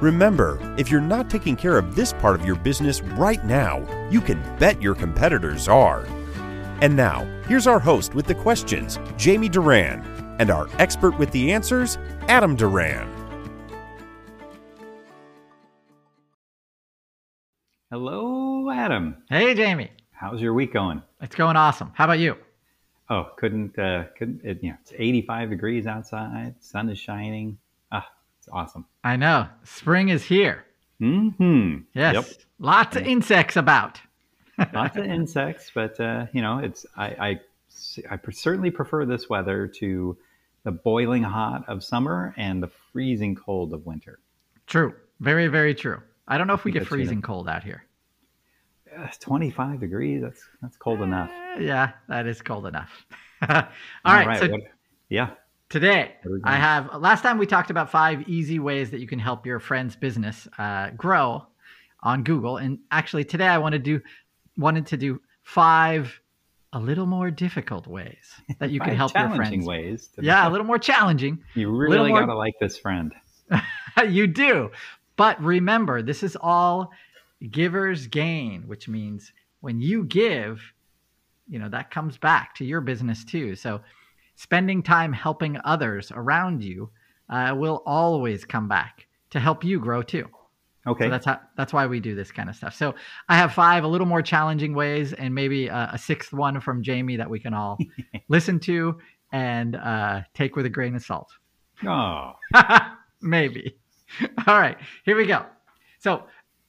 Remember, if you're not taking care of this part of your business right now, you can bet your competitors are. And now, here's our host with the questions, Jamie Duran, and our expert with the answers, Adam Duran. Hello, Adam. Hey, Jamie. How's your week going? It's going awesome. How about you? Oh, couldn't uh, couldn't it, you know? It's 85 degrees outside. Sun is shining. It's awesome. I know. Spring is here. Hmm. Yes. Yep. Lots of insects about. Lots of insects, but uh, you know, it's I, I I certainly prefer this weather to the boiling hot of summer and the freezing cold of winter. True. Very, very true. I don't know if we get That's, you know- freezing cold out here. Uh, 25 degrees. That's that's cold enough. Eh, yeah, that is cold enough. All right. so what- yeah. Today There we go. I have, last time we talked about five easy ways that you can help your friend's business uh, grow on Google. And actually today I wanted to do, wanted to do five a little more difficult ways that you can help your challenging friends. ways. To Yeah, a little more challenging. You really gotta like this friend. you do. But remember, this is all givers gain, which means when you give, you know, that comes back to your business too. So spending time helping others around you uh, will always come back to help you grow too. Okay. So that's how that's why we do this kind of stuff. So I have five a little more challenging ways, and maybe a, a sixth one from Jamie that we can all listen to and uh, take with a grain of salt. oh. Maybe. All right, here we go. So,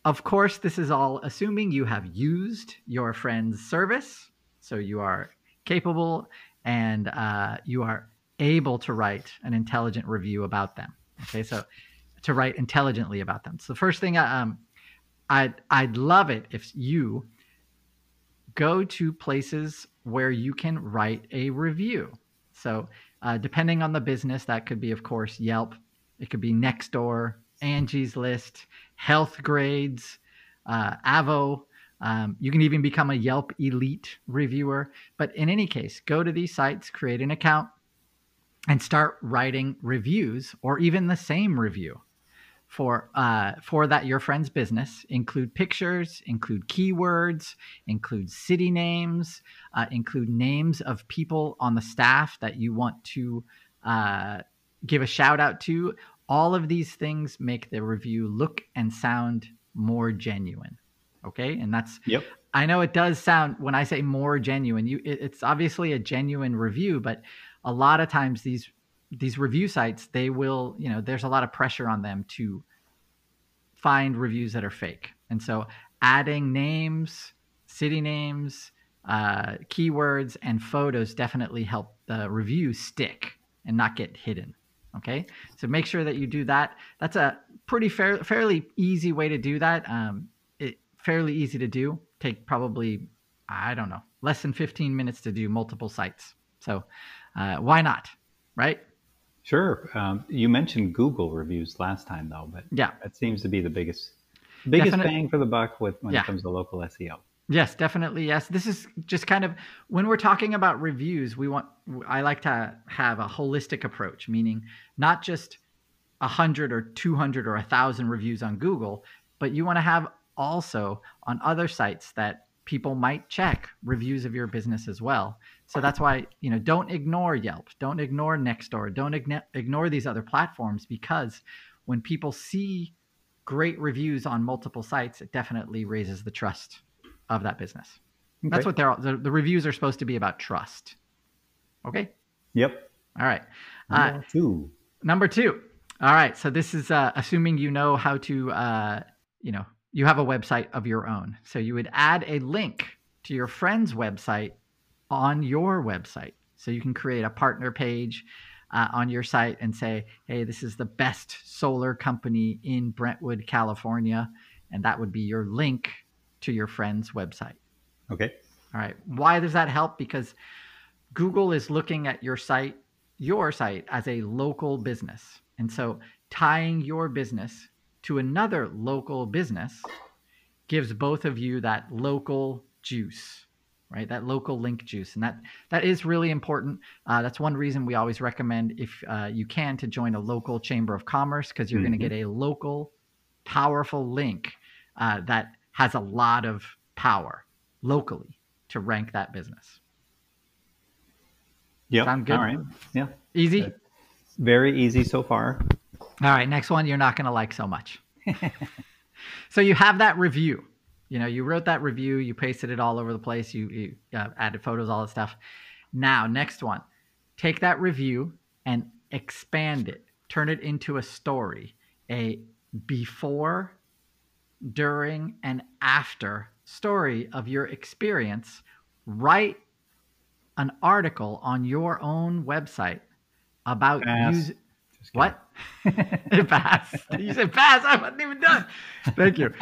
of course, this is all assuming you have used your friend's service. So, you are capable and uh, you are able to write an intelligent review about them. Okay, so to write intelligently about them. So, the first thing, I, um, I'd, I'd love it if you go to places where you can write a review. So, uh, depending on the business, that could be, of course, Yelp, it could be Nextdoor, Angie's List, Health Grades, uh, Avvo. Um, you can even become a Yelp Elite reviewer. But in any case, go to these sites, create an account, and start writing reviews or even the same review for uh, for that your friend's business. Include pictures, include keywords, include city names, uh, include names of people on the staff that you want to uh, give a shout out to. All of these things make the review look and sound more genuine. Okay, and that's Yep. I know it does sound when I say more genuine, you it, it's obviously a genuine review, but a lot of times these these review sites they will you know there's a lot of pressure on them to find reviews that are fake, and so adding names, city names, uh, keywords, and photos definitely help the review stick and not get hidden. Okay, so make sure that you do that. That's a pretty fair, fairly easy way to do that. Um, fairly easy to do. Take probably I don't know less than 15 minutes to do multiple sites. So uh, why not, right? Sure. Um, you mentioned Google reviews last time, though, but Yeah. that seems to be the biggest, biggest Definite- bang for the buck with when Yeah. it comes to local SEO. Yes, definitely. Yes. This is just kind of when we're talking about reviews, we want, I like to have a holistic approach, meaning not just a hundred or 200 or a thousand reviews on Google, but you want to have also on other sites that people might check reviews of your business as well. So that's why, you know, don't ignore Yelp, don't ignore Nextdoor, don't igno- ignore these other platforms because when people see great reviews on multiple sites, it definitely raises the trust of that business. That's what they're all, the, the reviews are supposed to be about trust. Okay. Yep. All right. Uh, Number two. number two. All right. So this is uh, assuming you know how to, uh, you know, you have a website of your own. So you would add a link to your friend's website on your website. So you can create a partner page uh, on your site and say, hey, this is the best solar company in Brentwood, California. And that would be your link to your friend's website. Okay. All right. Why does that help? Because Google is looking at your site, your site, as a local business. And so tying your business to another local business gives both of you that local juice right? That local link juice. And that that is really important. Uh, that's one reason we always recommend if uh, you can to join a local chamber of commerce because you're mm-hmm. going to get a local powerful link uh, that has a lot of power locally to rank that business. Yeah sound good? All right. Yeah. Easy? Very easy so far all right next one you're not going to like so much. So you have that review. You know, you wrote that review, you pasted it all over the place, you, you uh, added photos, all that stuff. Now, next one, take that review and expand it, turn it into a story, a before, during, and after story of your experience. Write an article on your own website about use, what? pass. You said pass. I wasn't even done. Thank you.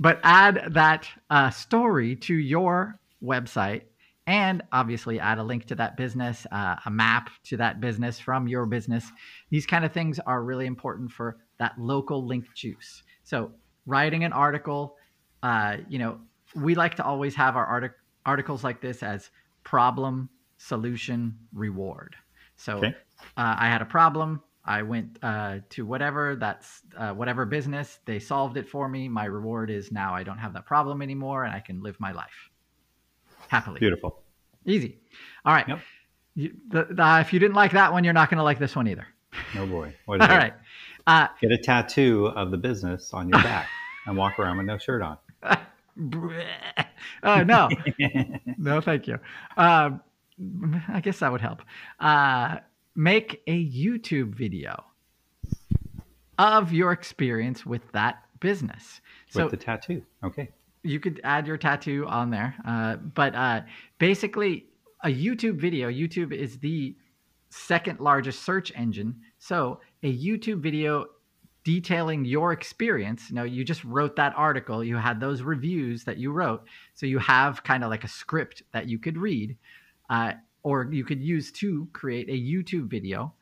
But add that uh, story to your website and obviously add a link to that business, uh, a map to that business from your business. These kind of things are really important for that local link juice. So, writing an article, uh, you know, we like to always have our artic- articles like this as problem, solution, reward. So, okay. uh, I had a problem. I went uh, to whatever that's uh, whatever business they solved it for me. My reward is now I don't have that problem anymore, and I can live my life happily. Beautiful, easy. All right. Yep. You, the, the, if you didn't like that one, you're not going to like this one either. No boy. All right. Uh, Get a tattoo of the business on your back and walk around with no shirt on. oh no, no, thank you. Uh, I guess that would help. Make a YouTube video of your experience with that business. With so the tattoo. Okay. You could add your tattoo on there. Uh, but uh, basically, a YouTube video, YouTube is the second largest search engine. So a YouTube video detailing your experience. You know, you just wrote that article, you had those reviews that you wrote. So you have kind of like a script that you could read. Uh, or you could use to create a YouTube video.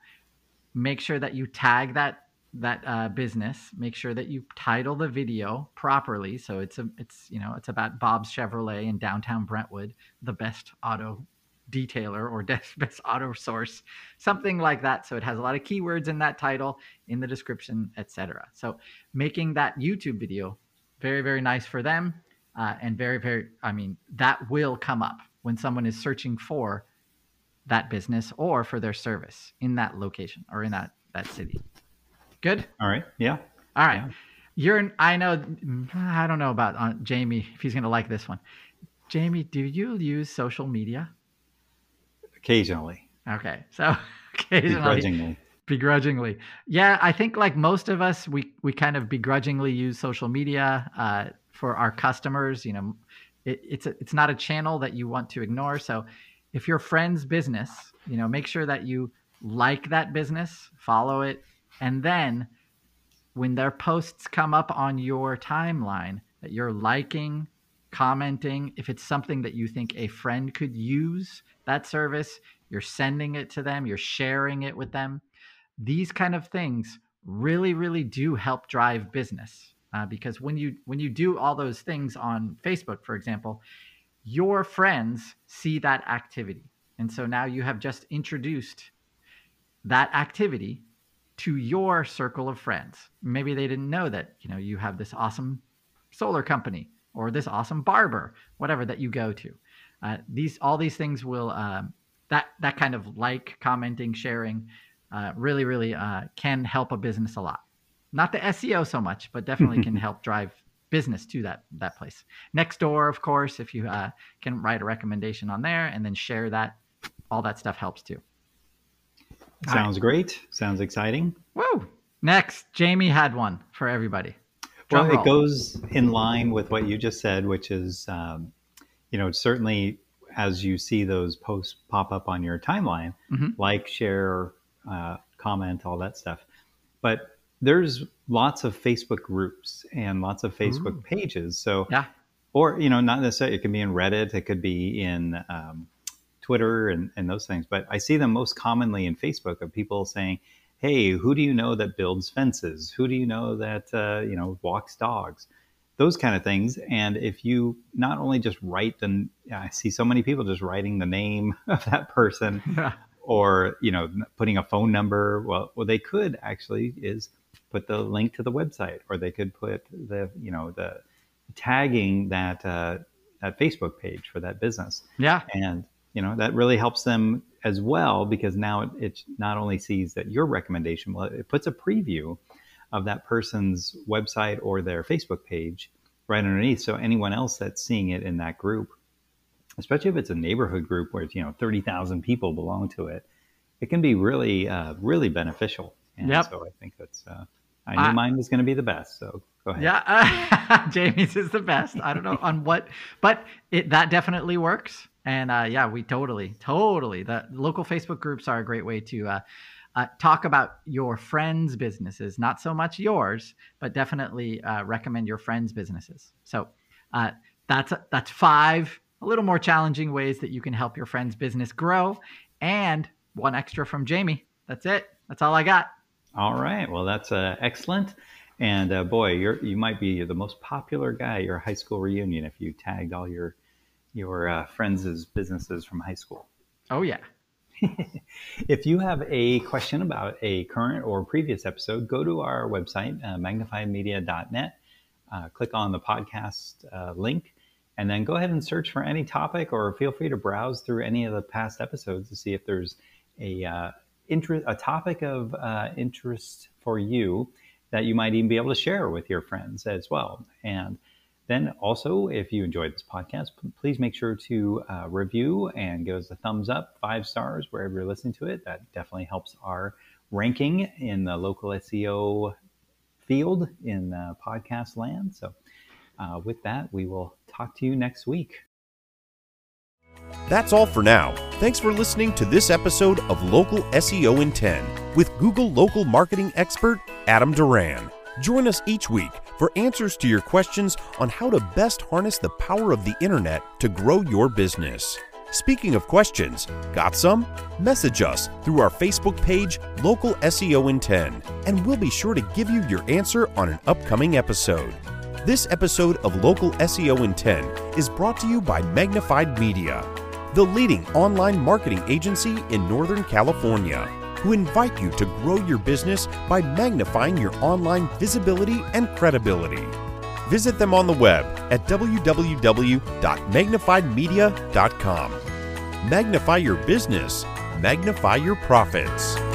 Make sure that you tag that that uh, business. Make sure that you title the video properly. So it's a it's you know it's about Bob's Chevrolet in downtown Brentwood, the best auto detailer or best auto source, something like that. So it has a lot of keywords in that title, in the description, etc. So making that YouTube video very very nice for them, uh, and very very I mean that will come up when someone is searching for that business or for their service in that location or in that that city. Good. All right. Yeah. All right. Yeah. You're. I know. I don't know about uh, Jamie if he's gonna like this one. Jamie, do you use social media? Occasionally. Okay. So occasionally. Begrudgingly. Begrudgingly. Yeah, I think like most of us, we we kind of begrudgingly use social media uh, for our customers. You know, it, it's a, it's not a channel that you want to ignore. So if your friend's business, you know, make sure that you like that business, follow it, and then when their posts come up on your timeline that you're liking, commenting, if it's something that you think a friend could use that service, you're sending it to them, you're sharing it with them. These kind of things really really do help drive business uh, because when you when you do all those things on facebook for example your friends see that activity. And so now you have just introduced that activity to your circle of friends. Maybe they didn't know that, you know, you have this awesome solar company or this awesome barber, whatever that you go to. Uh, these all these things will um, that that kind of like commenting, sharing, uh, really really uh, can help a business a lot. Not the SEO so much, but definitely can help drive business to that that place. Next door, of course, if you uh, can write a recommendation on there and then share that, all that stuff helps too. Sounds right. great. Sounds exciting. Woo! Next, Jamie had one for everybody. Drum well, roll. it goes in line with what you just said, which is, um, you know, certainly as you see those posts pop up on your timeline, mm-hmm. like, share, uh, comment, all that stuff. But there's lots of Facebook groups and lots of Facebook Ooh. pages. So yeah. or you know, not necessarily. It can be in Reddit. It could be in um, Twitter and, and those things. But I see them most commonly in Facebook of people saying, "Hey, who do you know that builds fences? Who do you know that uh, you know walks dogs?" Those kind of things. And if you not only just write the, I see so many people just writing the name of that person. or you know putting a phone number well what they could actually is put the link to the website or they could put the you know the tagging that uh, that facebook page for that business yeah and you know that really helps them as well because now it, it not only sees that your recommendation well it puts a preview of that person's website or their facebook page right underneath so anyone else that's seeing it in that group especially if it's a neighborhood group where it's you know 30,000 people belong to it, it can be really uh, really beneficial. And yep. so I think that's uh, I knew uh, mine was going to be the best. So go ahead. Yeah, uh, Jamie's is the best. I don't know on what, but it that definitely works. And uh, yeah, we totally, totally. The local Facebook groups are a great way to uh, uh, talk about your friends' businesses, not so much yours, but definitely uh, recommend your friends' businesses. So uh, that's that's five a little more challenging ways that you can help your friend's business grow, and one extra from Jamie. That's it. That's all I got. All right. Well, that's uh, excellent. And uh, boy, you're you might be the most popular guy at your high school reunion if you tagged all your your uh, friends' businesses from high school. Oh yeah. if you have a question about a current or previous episode, go to our website, uh, magnifiedmedia.net. Uh, click on the podcast uh, link and then go ahead and search for any topic or feel free to browse through any of the past episodes to see if there's a, uh, interest, a topic of uh, interest for you that you might even be able to share with your friends as well. And then also, if you enjoyed this podcast, please make sure to uh, review and give us a thumbs up, five stars wherever you're listening to it. That definitely helps our ranking in the local SEO field in uh, podcast land. So, uh, with that, we will talk to you next week. That's all for now. Thanks for listening to this episode of Local SEO in 10 with Google local marketing expert Adam Duran. Join us each week for answers to your questions on how to best harness the power of the internet to grow your business. Speaking of questions, got some? Message us through our Facebook page, Local SEO in 10, and we'll be sure to give you your answer on an upcoming episode. This episode of Local SEO in 10 is brought to you by Magnified Media, the leading online marketing agency in Northern California, who invite you to grow your business by magnifying your online visibility and credibility. Visit them on the web at www.magnifiedmedia.com. Magnify your business, magnify your profits.